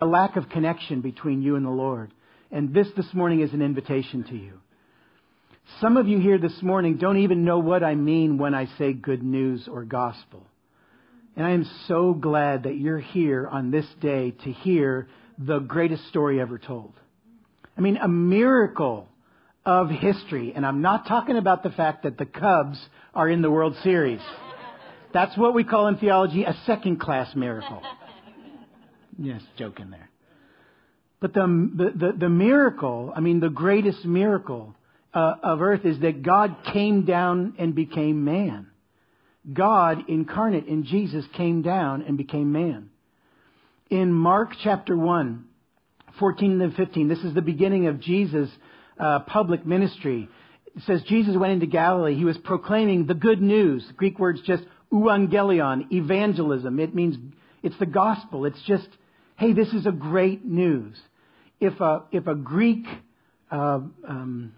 a lack of connection between you and the Lord. And this this morning is an invitation to you. Some of you here this morning don't even know what I mean when I say good news or gospel. And I am so glad that you're here on this day to hear the greatest story ever told. I mean, a miracle of history. And I'm not talking about the fact that the Cubs are in the World Series. That's what we call in theology a second class miracle. Yes, joking there. But the, the, the, miracle, I mean, the greatest miracle uh, of earth is that God came down and became man. God incarnate in Jesus came down and became man. In Mark chapter 1, 14 and 15, this is the beginning of Jesus' uh, public ministry. It says Jesus went into Galilee. He was proclaiming the good news. Greek word's just euangelion, evangelism. It means it's the gospel. It's just, hey, this is a great news. If a, if a Greek uh, um,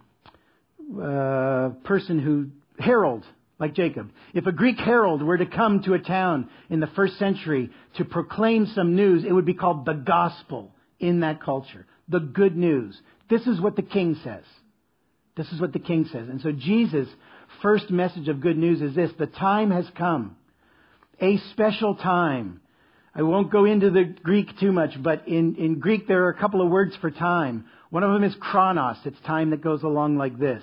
uh, person who, herald, like Jacob, if a Greek herald were to come to a town in the first century to proclaim some news, it would be called the gospel in that culture. The good news. This is what the king says. This is what the king says. And so Jesus' first message of good news is this the time has come. A special time. I won't go into the Greek too much, but in, in Greek there are a couple of words for time. One of them is chronos. It's time that goes along like this.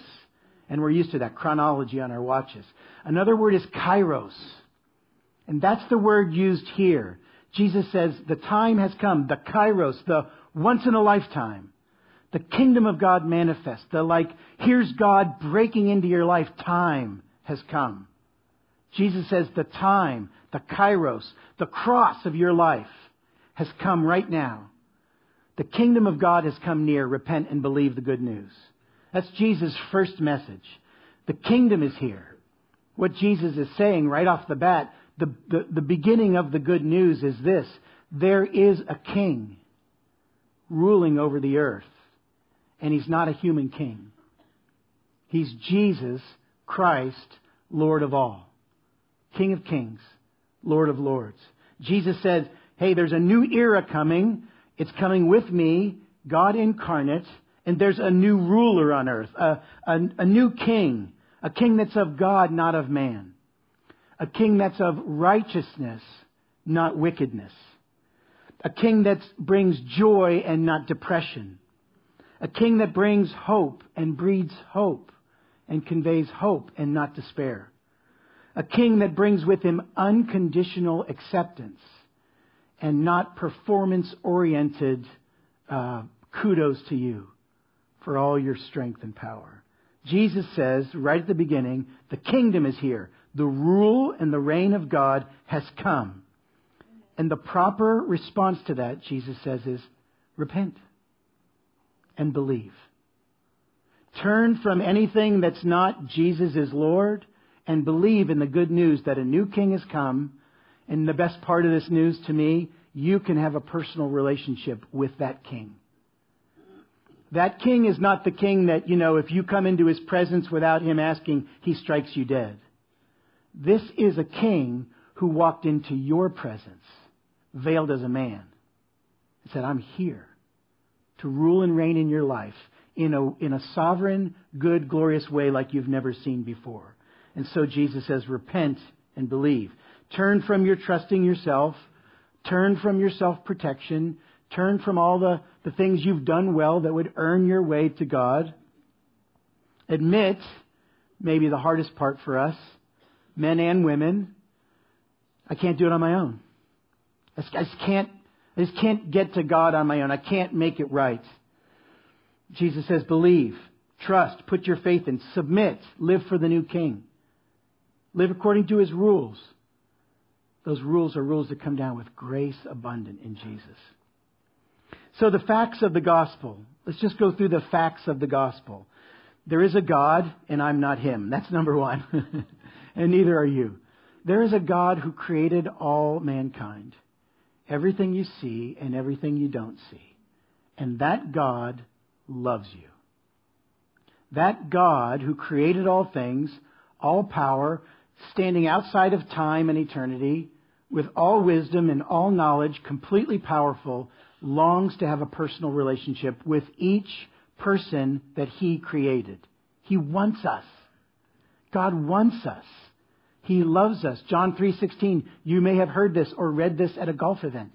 And we're used to that chronology on our watches. Another word is kairos. And that's the word used here. Jesus says the time has come, the kairos, the once in a lifetime. The kingdom of God manifest. The like, here's God breaking into your life. Time has come. Jesus says the time, the kairos, the cross of your life has come right now. The kingdom of God has come near. Repent and believe the good news. That's Jesus' first message. The kingdom is here. What Jesus is saying right off the bat, the, the, the beginning of the good news is this. There is a king ruling over the earth, and he's not a human king. He's Jesus Christ, Lord of all. King of kings, Lord of lords. Jesus said, hey, there's a new era coming. It's coming with me, God incarnate, and there's a new ruler on earth, a, a, a new king, a king that's of God, not of man, a king that's of righteousness, not wickedness, a king that brings joy and not depression, a king that brings hope and breeds hope and conveys hope and not despair, a king that brings with him unconditional acceptance and not performance oriented uh, kudos to you for all your strength and power. Jesus says right at the beginning, the kingdom is here. The rule and the reign of God has come. And the proper response to that, Jesus says, is repent and believe. Turn from anything that's not Jesus is Lord and believe in the good news that a new king has come and the best part of this news to me, you can have a personal relationship with that king. That king is not the king that, you know, if you come into his presence without him asking, he strikes you dead. This is a king who walked into your presence, veiled as a man, and said, I'm here to rule and reign in your life in a, in a sovereign, good, glorious way like you've never seen before. And so Jesus says, repent and believe. Turn from your trusting yourself. Turn from your self protection. Turn from all the, the things you've done well that would earn your way to God. Admit, maybe the hardest part for us, men and women, I can't do it on my own. I just, can't, I just can't get to God on my own. I can't make it right. Jesus says, believe, trust, put your faith in, submit, live for the new king. Live according to his rules. Those rules are rules that come down with grace abundant in Jesus. So the facts of the gospel. Let's just go through the facts of the gospel. There is a God, and I'm not him. That's number one. and neither are you. There is a God who created all mankind. Everything you see and everything you don't see. And that God loves you. That God who created all things, all power, standing outside of time and eternity, with all wisdom and all knowledge, completely powerful, longs to have a personal relationship with each person that He created. He wants us. God wants us. He loves us. John 3:16, you may have heard this or read this at a golf event.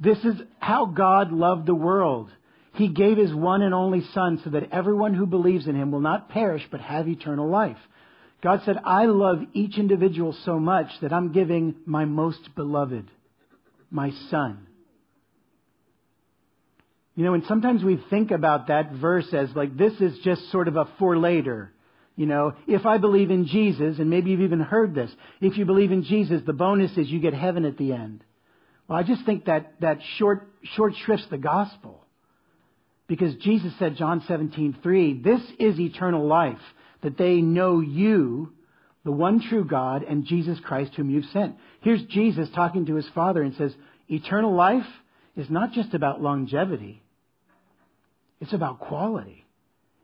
This is how God loved the world. He gave his one and only son so that everyone who believes in him will not perish but have eternal life. God said, I love each individual so much that I'm giving my most beloved, my son. You know, and sometimes we think about that verse as like this is just sort of a for later. You know, if I believe in Jesus, and maybe you've even heard this, if you believe in Jesus, the bonus is you get heaven at the end. Well, I just think that, that short, short shrifts the gospel. Because Jesus said, John 17, 3, this is eternal life, that they know you, the one true God, and Jesus Christ whom you've sent. Here's Jesus talking to his Father and says, eternal life is not just about longevity. It's about quality.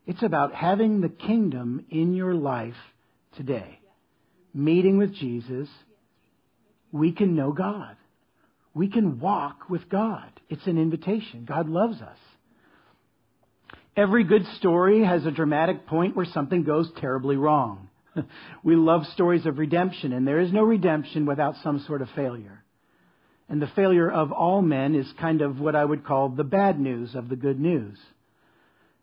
It's about having the kingdom in your life today. Meeting with Jesus, we can know God. We can walk with God. It's an invitation. God loves us. Every good story has a dramatic point where something goes terribly wrong. we love stories of redemption, and there is no redemption without some sort of failure. And the failure of all men is kind of what I would call the bad news of the good news.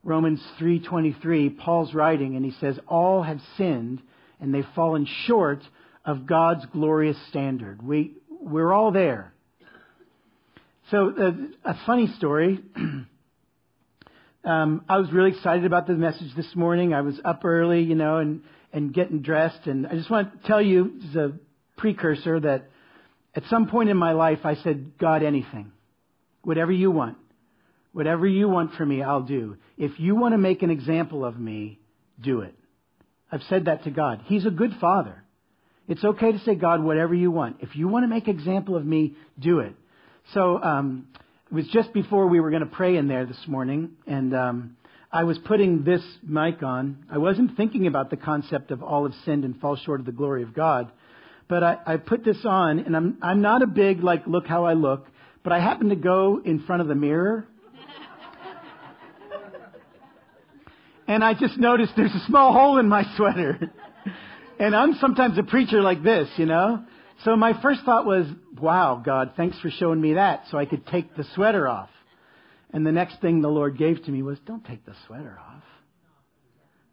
Romans 3:23, Paul's writing and he says all have sinned and they've fallen short of God's glorious standard. We we're all there. So uh, a funny story. um, I was really excited about the message this morning. I was up early, you know, and and getting dressed, and I just want to tell you as a precursor that at some point in my life I said, God, anything, whatever you want. Whatever you want from me, I'll do. If you want to make an example of me, do it. I've said that to God. He's a good father. It's okay to say, God, whatever you want. If you want to make an example of me, do it. So um, it was just before we were going to pray in there this morning, and um, I was putting this mic on. I wasn't thinking about the concept of all have sinned and fall short of the glory of God, but I, I put this on, and I'm I'm not a big like look how I look, but I happened to go in front of the mirror and I just noticed there's a small hole in my sweater. and I'm sometimes a preacher like this, you know? So my first thought was, wow, God, thanks for showing me that so I could take the sweater off. And the next thing the Lord gave to me was, don't take the sweater off.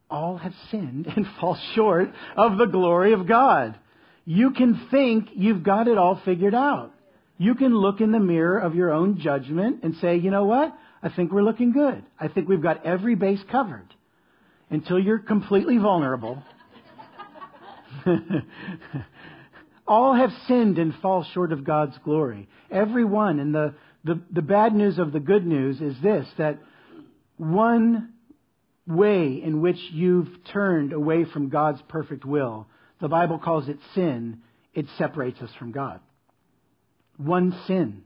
All have sinned and fall short of the glory of God. You can think you've got it all figured out. You can look in the mirror of your own judgment and say, you know what? I think we're looking good. I think we've got every base covered until you're completely vulnerable. All have sinned and fall short of God's glory. Everyone. And the, the, the bad news of the good news is this that one way in which you've turned away from God's perfect will, the Bible calls it sin, it separates us from God. One sin.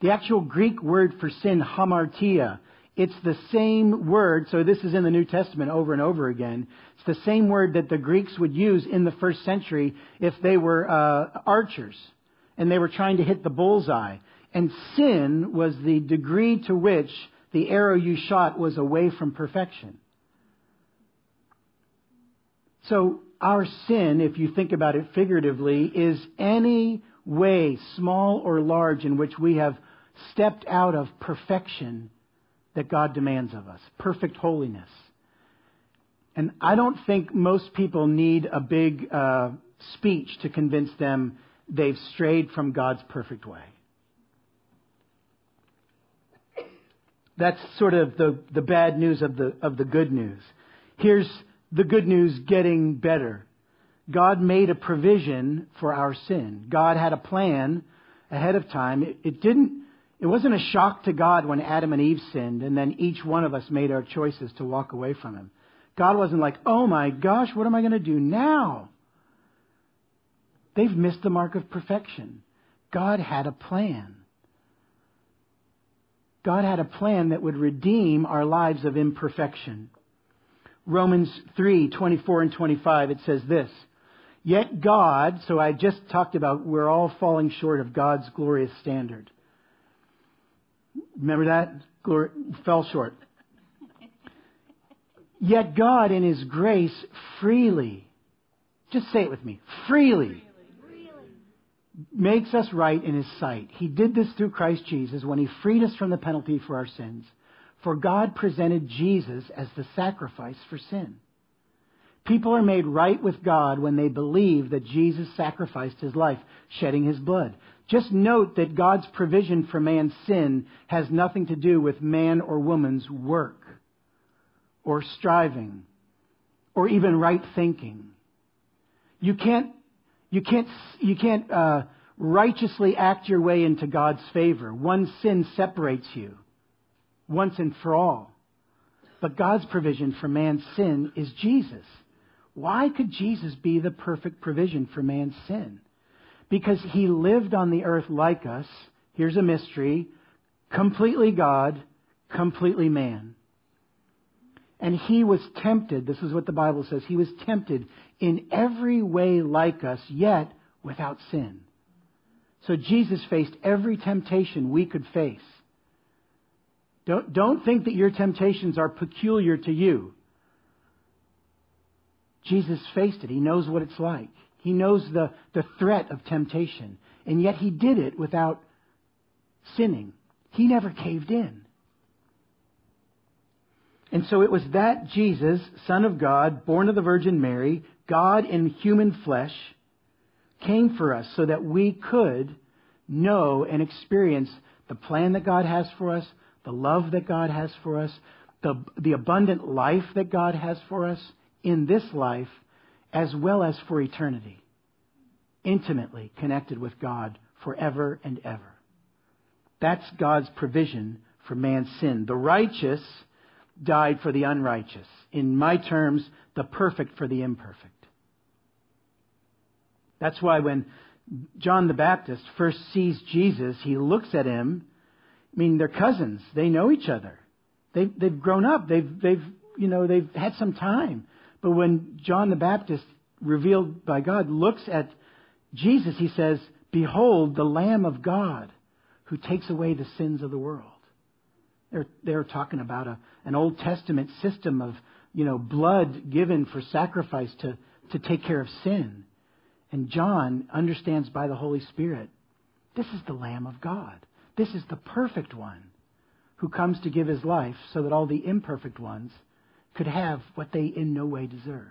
The actual Greek word for sin, hamartia, it's the same word, so this is in the New Testament over and over again. It's the same word that the Greeks would use in the first century if they were uh, archers and they were trying to hit the bullseye. And sin was the degree to which the arrow you shot was away from perfection. So our sin, if you think about it figuratively, is any way, small or large, in which we have stepped out of perfection that God demands of us perfect holiness. And I don't think most people need a big uh, speech to convince them they've strayed from God's perfect way. That's sort of the, the bad news of the, of the good news. Here's the good news getting better. God made a provision for our sin. God had a plan ahead of time. It, it didn't it wasn't a shock to God when Adam and Eve sinned and then each one of us made our choices to walk away from Him. God wasn't like, oh my gosh, what am I going to do now? They've missed the mark of perfection. God had a plan. God had a plan that would redeem our lives of imperfection. Romans 3 24 and 25, it says this Yet God, so I just talked about we're all falling short of God's glorious standard. Remember that? Fell short. Yet God, in His grace, freely, just say it with me, freely, makes us right in His sight. He did this through Christ Jesus when He freed us from the penalty for our sins. For God presented Jesus as the sacrifice for sin. People are made right with God when they believe that Jesus sacrificed his life, shedding his blood. Just note that God's provision for man's sin has nothing to do with man or woman's work or striving or even right thinking. You can't, you can't, you can't uh, righteously act your way into God's favor. One sin separates you once and for all. But God's provision for man's sin is Jesus. Why could Jesus be the perfect provision for man's sin? Because he lived on the earth like us. Here's a mystery. Completely God, completely man. And he was tempted, this is what the Bible says, he was tempted in every way like us, yet without sin. So Jesus faced every temptation we could face. Don't, don't think that your temptations are peculiar to you. Jesus faced it. He knows what it's like. He knows the, the threat of temptation. And yet he did it without sinning. He never caved in. And so it was that Jesus, Son of God, born of the Virgin Mary, God in human flesh, came for us so that we could know and experience the plan that God has for us, the love that God has for us, the, the abundant life that God has for us, in this life as well as for eternity, intimately connected with God forever and ever. That's God's provision for man's sin. The righteous died for the unrighteous. In my terms, the perfect for the imperfect. That's why when John the Baptist first sees Jesus, he looks at him. I mean, they're cousins. They know each other. They've, they've grown up. They've, they've, you know, they've had some time. But when John the Baptist, revealed by God, looks at Jesus, he says, Behold, the Lamb of God who takes away the sins of the world. They're, they're talking about a, an Old Testament system of, you know, blood given for sacrifice to, to take care of sin. And John understands by the Holy Spirit, this is the Lamb of God. This is the perfect one who comes to give his life so that all the imperfect ones could have what they in no way deserve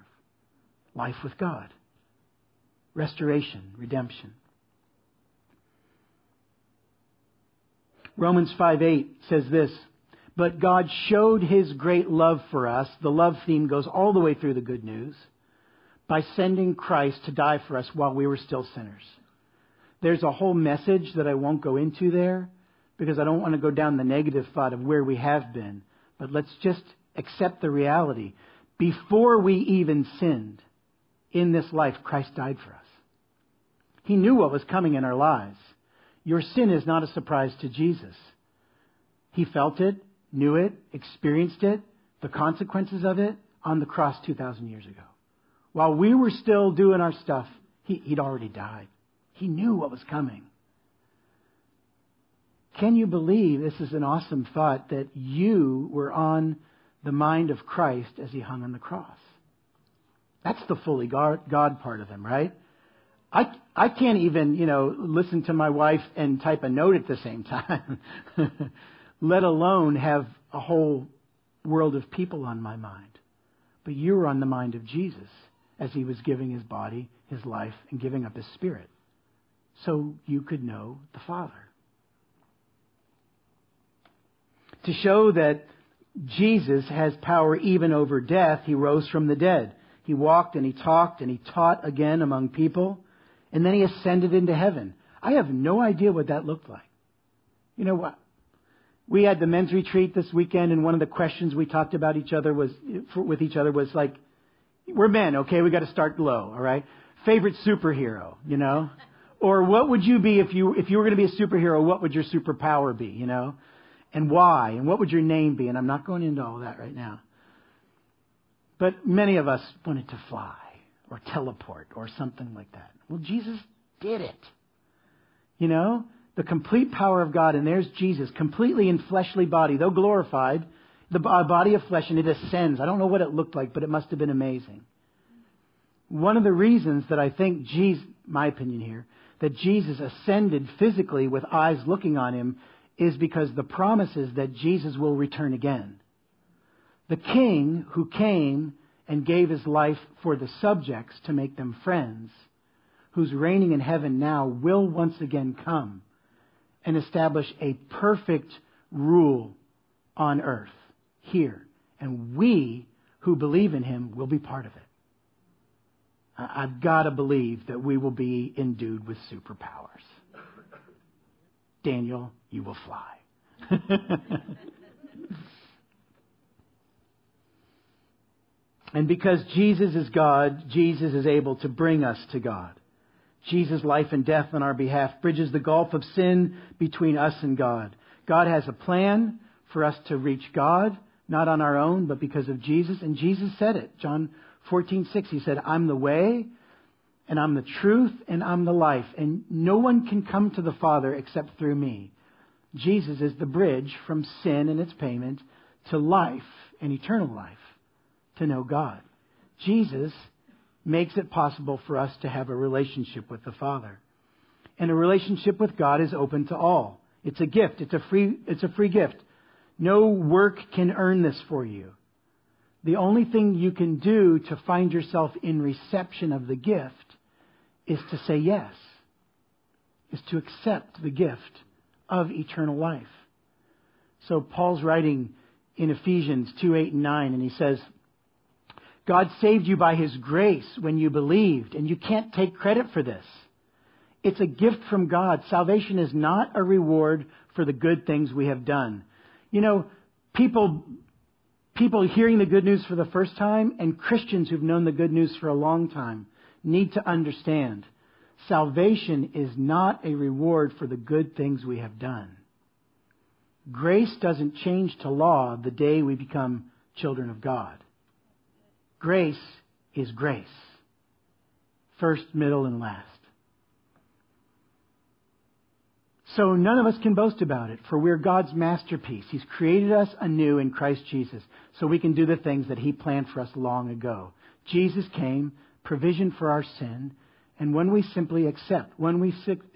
life with God, restoration, redemption. Romans 5 8 says this, but God showed his great love for us. The love theme goes all the way through the good news by sending Christ to die for us while we were still sinners. There's a whole message that I won't go into there because I don't want to go down the negative thought of where we have been. But let's just accept the reality. Before we even sinned in this life, Christ died for us. He knew what was coming in our lives. Your sin is not a surprise to Jesus. He felt it, knew it, experienced it, the consequences of it on the cross 2,000 years ago. While we were still doing our stuff, he, would already died. He knew what was coming. Can you believe this is an awesome thought that you were on the mind of Christ as he hung on the cross. That's the fully God, part of him, right? I, I can't even, you know, listen to my wife and type a note at the same time, let alone have a whole world of people on my mind. But you were on the mind of Jesus as he was giving his body, his life, and giving up his spirit. So you could know the Father. To show that Jesus has power even over death. He rose from the dead. He walked and he talked and he taught again among people. And then he ascended into heaven. I have no idea what that looked like. You know what? We had the men's retreat this weekend, and one of the questions we talked about each other was with each other was like, "We're men, okay? We got to start low, all right? Favorite superhero, you know, or what would you be if you if you were going to be a superhero? What would your superpower be, you know?" And why and what would your name be? And I'm not going into all that right now. But many of us wanted to fly or teleport or something like that. Well, Jesus did it. You know, the complete power of God, and there's Jesus, completely in fleshly body, though glorified, the body of flesh, and it ascends. I don't know what it looked like, but it must have been amazing. One of the reasons that I think Jesus, my opinion here, that Jesus ascended physically with eyes looking on him is because the promise is that Jesus will return again. The king who came and gave his life for the subjects to make them friends, who's reigning in heaven now, will once again come and establish a perfect rule on earth here. And we who believe in him will be part of it. I've got to believe that we will be endued with superpowers. Daniel, you will fly. and because Jesus is God, Jesus is able to bring us to God. Jesus' life and death on our behalf bridges the gulf of sin between us and God. God has a plan for us to reach God, not on our own, but because of Jesus. And Jesus said it. John 14:6 he said, "I'm the way and I'm the truth and I'm the life, and no one can come to the Father except through me." Jesus is the bridge from sin and its payment to life and eternal life, to know God. Jesus makes it possible for us to have a relationship with the Father. And a relationship with God is open to all. It's a gift. It's a free, it's a free gift. No work can earn this for you. The only thing you can do to find yourself in reception of the gift is to say yes, is to accept the gift of eternal life. So Paul's writing in Ephesians 2 8 and 9, and he says, God saved you by his grace when you believed, and you can't take credit for this. It's a gift from God. Salvation is not a reward for the good things we have done. You know, people people hearing the good news for the first time and Christians who've known the good news for a long time need to understand salvation is not a reward for the good things we have done. Grace doesn't change to law the day we become children of God. Grace is grace. First, middle, and last. So none of us can boast about it, for we're God's masterpiece. He's created us anew in Christ Jesus, so we can do the things that He planned for us long ago. Jesus came, provision for our sin, and when we simply accept, when we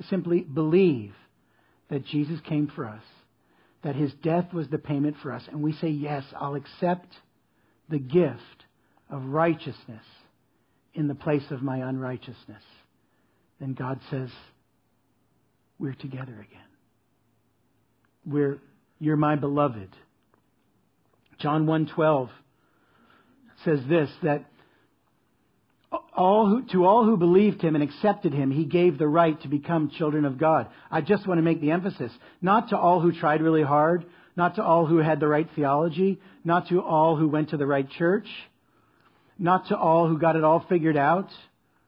simply believe that Jesus came for us, that His death was the payment for us, and we say, Yes, I'll accept the gift of righteousness in the place of my unrighteousness, then God says, we're together again. We're, you're my beloved. John 1:12 says this that all who, to all who believed him and accepted him, he gave the right to become children of God. I just want to make the emphasis. Not to all who tried really hard, not to all who had the right theology, not to all who went to the right church, not to all who got it all figured out,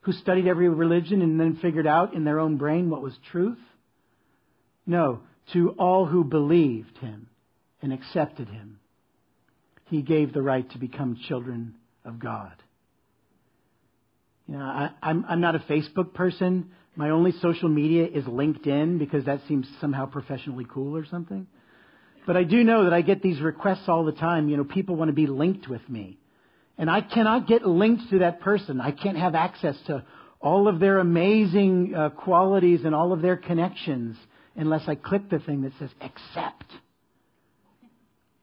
who studied every religion and then figured out in their own brain what was truth. No, to all who believed him and accepted him, he gave the right to become children of God. You know, I, I'm, I'm not a Facebook person. My only social media is LinkedIn because that seems somehow professionally cool or something. But I do know that I get these requests all the time. You know, people want to be linked with me. And I cannot get linked to that person. I can't have access to all of their amazing uh, qualities and all of their connections unless I click the thing that says accept.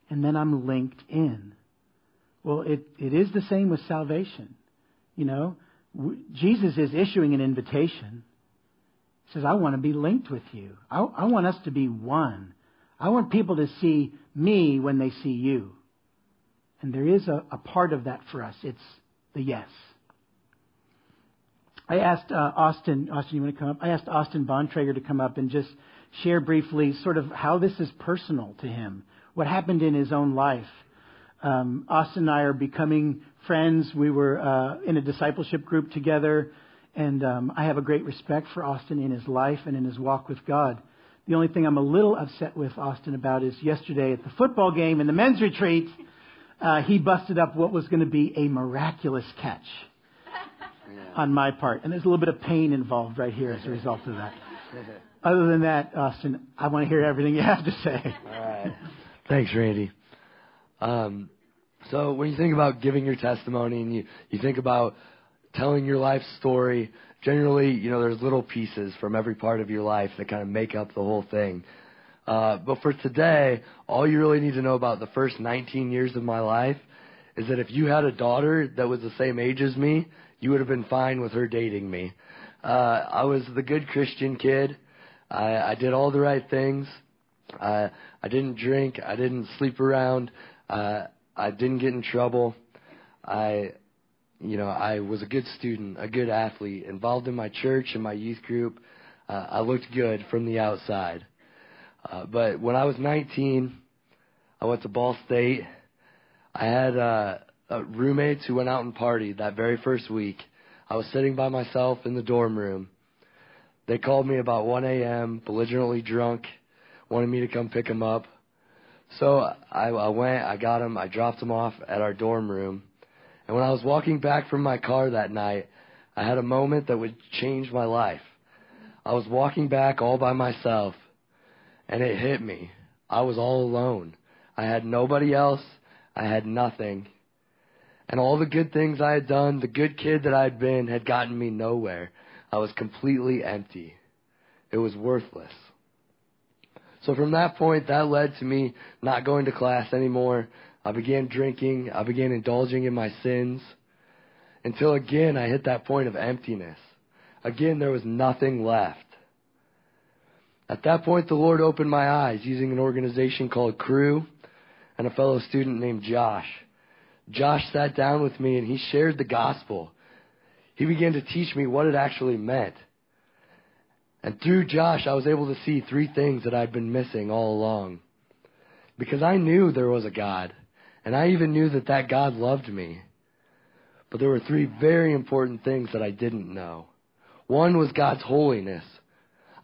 And then I'm linked in. Well, it, it is the same with salvation. You know, Jesus is issuing an invitation. He says, I want to be linked with you. I, I want us to be one. I want people to see me when they see you. And there is a, a part of that for us. It's the yes. I asked uh, Austin, Austin, you want to come up? I asked Austin Bontrager to come up and just share briefly sort of how this is personal to him, what happened in his own life. Um, Austin and I are becoming friends. We were uh, in a discipleship group together, and um, I have a great respect for Austin in his life and in his walk with God. The only thing I'm a little upset with Austin about is yesterday at the football game in the men's retreat, uh, he busted up what was going to be a miraculous catch on my part. And there's a little bit of pain involved right here as a result of that. other than that, Austin, I want to hear everything you have to say. All right. Thanks, Randy. Um, so when you think about giving your testimony and you, you think about telling your life story, generally, you know, there's little pieces from every part of your life that kind of make up the whole thing. Uh, but for today, all you really need to know about the first 19 years of my life is that if you had a daughter that was the same age as me, you would have been fine with her dating me. Uh, I was the good Christian kid. I, I did all the right things. Uh, I didn't drink. I didn't sleep around. Uh, I didn't get in trouble. I, you know, I was a good student, a good athlete, involved in my church and my youth group. Uh, I looked good from the outside. Uh, but when I was 19, I went to Ball State. I had uh, roommates who went out and partied that very first week. I was sitting by myself in the dorm room. They called me about 1 a.m., belligerently drunk, wanted me to come pick them up. So I, I went, I got them, I dropped them off at our dorm room. And when I was walking back from my car that night, I had a moment that would change my life. I was walking back all by myself, and it hit me. I was all alone. I had nobody else. I had nothing. And all the good things I had done, the good kid that I had been, had gotten me nowhere. I was completely empty. It was worthless. So from that point, that led to me not going to class anymore. I began drinking. I began indulging in my sins. Until again, I hit that point of emptiness. Again, there was nothing left. At that point, the Lord opened my eyes using an organization called Cru and a fellow student named Josh. Josh sat down with me and he shared the gospel. He began to teach me what it actually meant. And through Josh, I was able to see three things that I'd been missing all along. Because I knew there was a God, and I even knew that that God loved me. But there were three very important things that I didn't know. One was God's holiness.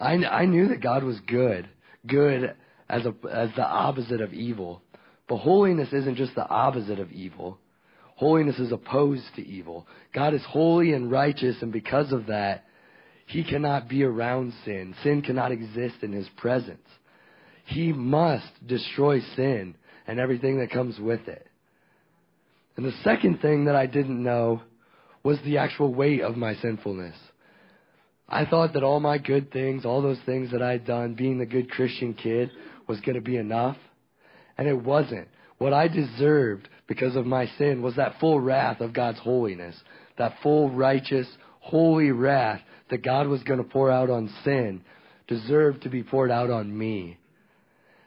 I, I knew that God was good, good as, a, as the opposite of evil. But holiness isn't just the opposite of evil. Holiness is opposed to evil. God is holy and righteous, and because of that, he cannot be around sin. Sin cannot exist in his presence. He must destroy sin and everything that comes with it. And the second thing that I didn't know was the actual weight of my sinfulness. I thought that all my good things, all those things that I'd done, being the good Christian kid, was going to be enough. And it wasn't. What I deserved because of my sin was that full wrath of God's holiness, that full righteous, holy wrath that God was going to pour out on sin deserved to be poured out on me.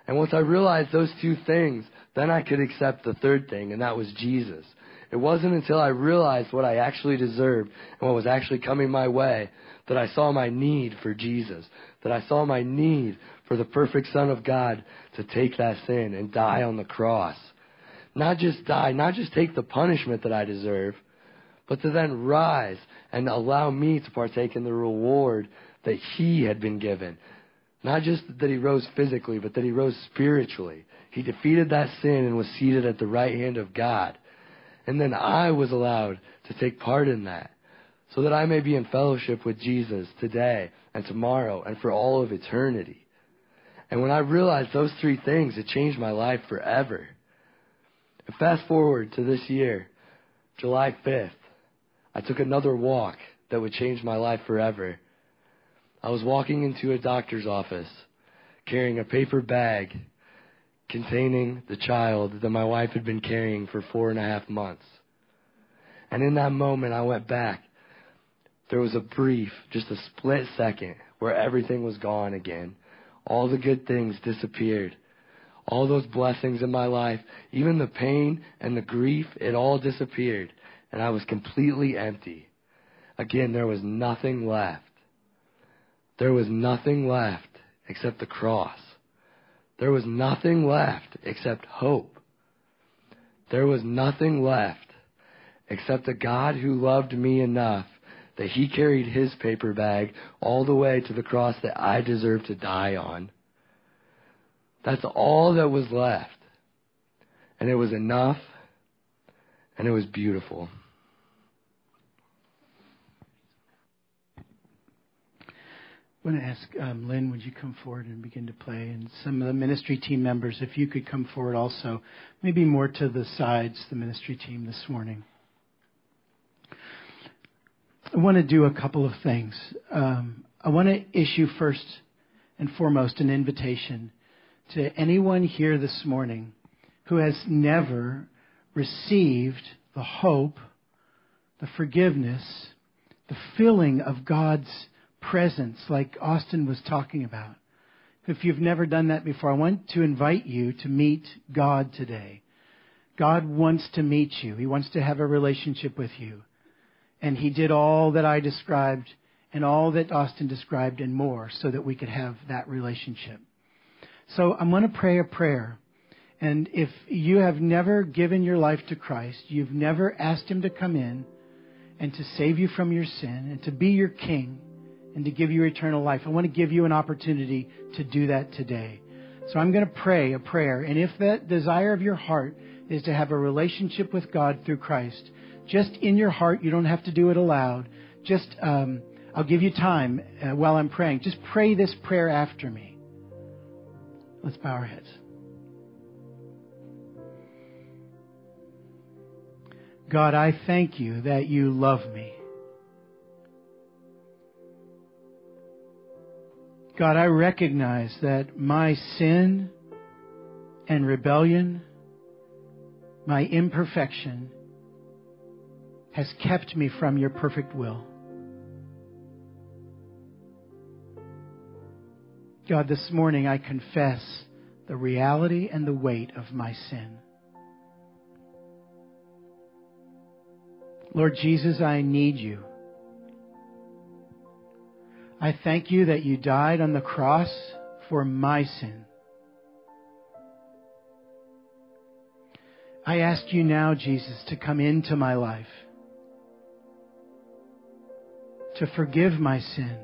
And once I realized those two things, then I could accept the third thing, and that was Jesus. It wasn't until I realized what I actually deserved and what was actually coming my way that I saw my need for Jesus, that I saw my need for the perfect Son of God to take that sin and die on the cross. Not just die, not just take the punishment that I deserve, but to then rise and allow me to partake in the reward that he had been given. Not just that he rose physically, but that he rose spiritually. He defeated that sin and was seated at the right hand of God. And then I was allowed to take part in that so that I may be in fellowship with Jesus today and tomorrow and for all of eternity. And when I realized those three things, it changed my life forever. And fast forward to this year, July 5th, I took another walk that would change my life forever. I was walking into a doctor's office carrying a paper bag containing the child that my wife had been carrying for four and a half months. And in that moment, I went back. There was a brief, just a split second, where everything was gone again. All the good things disappeared. All those blessings in my life, even the pain and the grief, it all disappeared and I was completely empty. Again, there was nothing left. There was nothing left except the cross. There was nothing left except hope. There was nothing left except a God who loved me enough that he carried his paper bag all the way to the cross that I deserved to die on. That's all that was left. And it was enough and it was beautiful. I want to ask um, Lynn, would you come forward and begin to play? And some of the ministry team members, if you could come forward also, maybe more to the sides, the ministry team this morning. I want to do a couple of things. Um, I want to issue first and foremost an invitation to anyone here this morning who has never received the hope, the forgiveness, the filling of God's presence, like Austin was talking about. If you've never done that before, I want to invite you to meet God today. God wants to meet you. He wants to have a relationship with you. And He did all that I described and all that Austin described and more so that we could have that relationship. So I'm going to pray a prayer. And if you have never given your life to Christ, you've never asked Him to come in and to save you from your sin and to be your King, and to give you eternal life. I want to give you an opportunity to do that today. So I'm going to pray a prayer. And if that desire of your heart is to have a relationship with God through Christ, just in your heart, you don't have to do it aloud. Just, um, I'll give you time uh, while I'm praying. Just pray this prayer after me. Let's bow our heads. God, I thank you that you love me. God, I recognize that my sin and rebellion, my imperfection, has kept me from your perfect will. God, this morning I confess the reality and the weight of my sin. Lord Jesus, I need you. I thank you that you died on the cross for my sin. I ask you now, Jesus, to come into my life, to forgive my sin,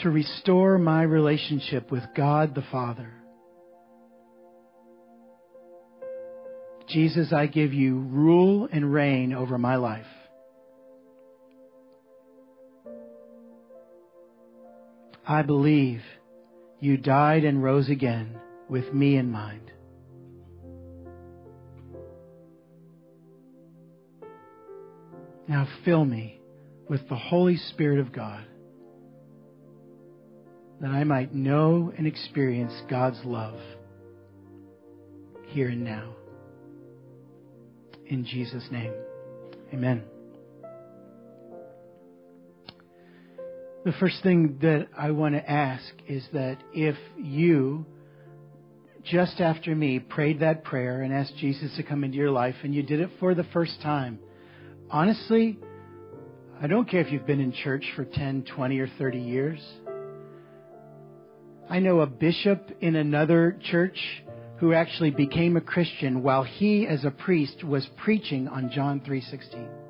to restore my relationship with God the Father. Jesus, I give you rule and reign over my life. I believe you died and rose again with me in mind. Now fill me with the Holy Spirit of God that I might know and experience God's love here and now. In Jesus' name, amen. The first thing that I want to ask is that if you, just after me, prayed that prayer and asked Jesus to come into your life and you did it for the first time, honestly, I don't care if you've been in church for 10, 20, or 30 years. I know a bishop in another church who actually became a Christian while he as a priest was preaching on John 3:16.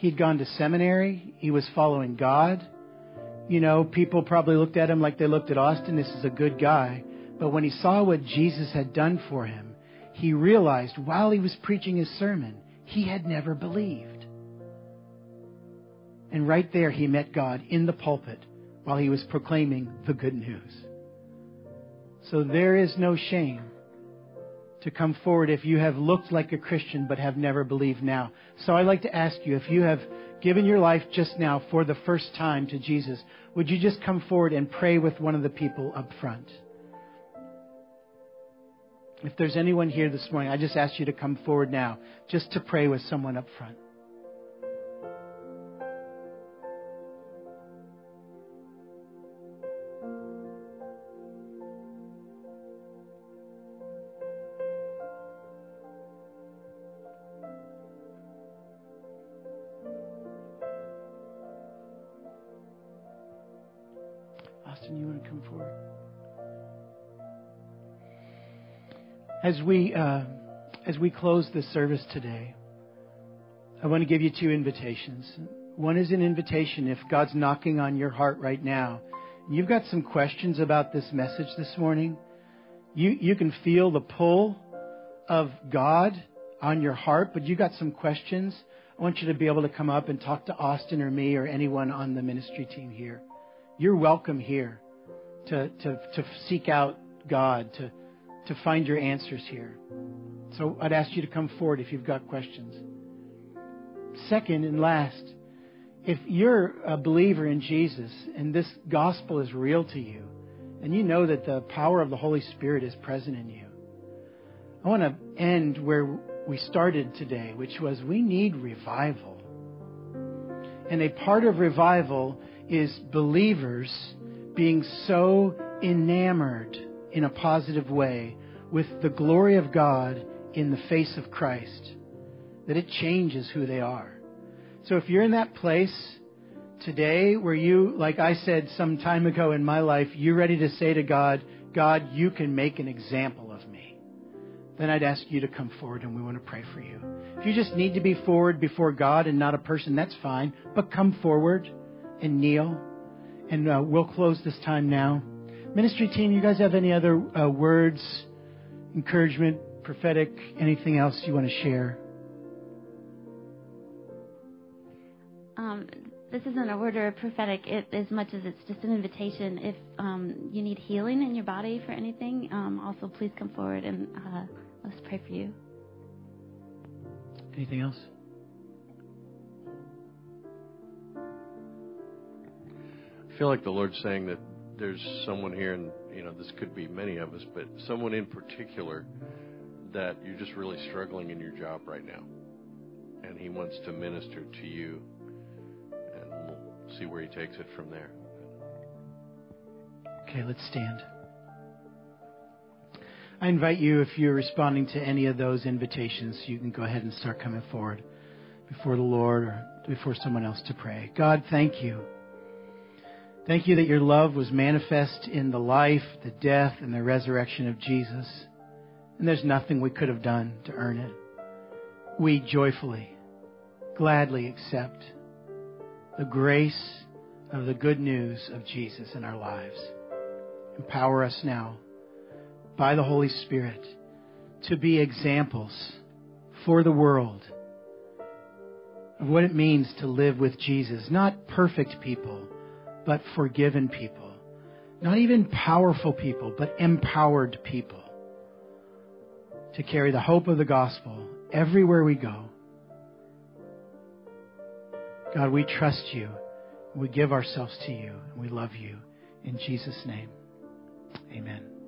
He'd gone to seminary. He was following God. You know, people probably looked at him like they looked at Austin. This is a good guy. But when he saw what Jesus had done for him, he realized while he was preaching his sermon, he had never believed. And right there, he met God in the pulpit while he was proclaiming the good news. So there is no shame to come forward if you have looked like a Christian but have never believed now. So I'd like to ask you if you have given your life just now for the first time to Jesus, would you just come forward and pray with one of the people up front? If there's anyone here this morning, I just ask you to come forward now just to pray with someone up front. As we, uh, as we close this service today, I want to give you two invitations. One is an invitation if God's knocking on your heart right now, you've got some questions about this message this morning, you, you can feel the pull of God on your heart, but you've got some questions. I want you to be able to come up and talk to Austin or me or anyone on the ministry team here. You're welcome here to, to, to seek out God, to, to find your answers here. So I'd ask you to come forward if you've got questions. Second and last, if you're a believer in Jesus and this gospel is real to you, and you know that the power of the Holy Spirit is present in you, I want to end where we started today, which was we need revival. And a part of revival is believers being so enamored in a positive way with the glory of God in the face of Christ that it changes who they are. So if you're in that place today where you, like I said some time ago in my life, you're ready to say to God, God, you can make an example of me, then I'd ask you to come forward and we want to pray for you. If you just need to be forward before God and not a person, that's fine. But come forward and kneel. And uh, we'll close this time now. Ministry team, you guys have any other uh, words, encouragement, prophetic, anything else you want to share? Um, this isn't a word or a prophetic it, as much as it's just an invitation. If um, you need healing in your body for anything, um, also please come forward and uh, let's pray for you. Anything else? I feel like the Lord's saying that there's someone here, and you know this could be many of us, but someone in particular that you're just really struggling in your job right now, and He wants to minister to you and see where he takes it from there. Okay, let's stand. I invite you, if you're responding to any of those invitations, you can go ahead and start coming forward before the Lord or before someone else to pray. God, thank you. Thank you that your love was manifest in the life, the death, and the resurrection of Jesus. And there's nothing we could have done to earn it. We joyfully, gladly accept the grace of the good news of Jesus in our lives. Empower us now by the Holy Spirit to be examples for the world of what it means to live with Jesus. Not perfect people, but forgiven people. Not even powerful people, but empowered people. To carry the hope of the gospel everywhere we go God, we trust you. We give ourselves to you. And we love you. In Jesus' name, amen.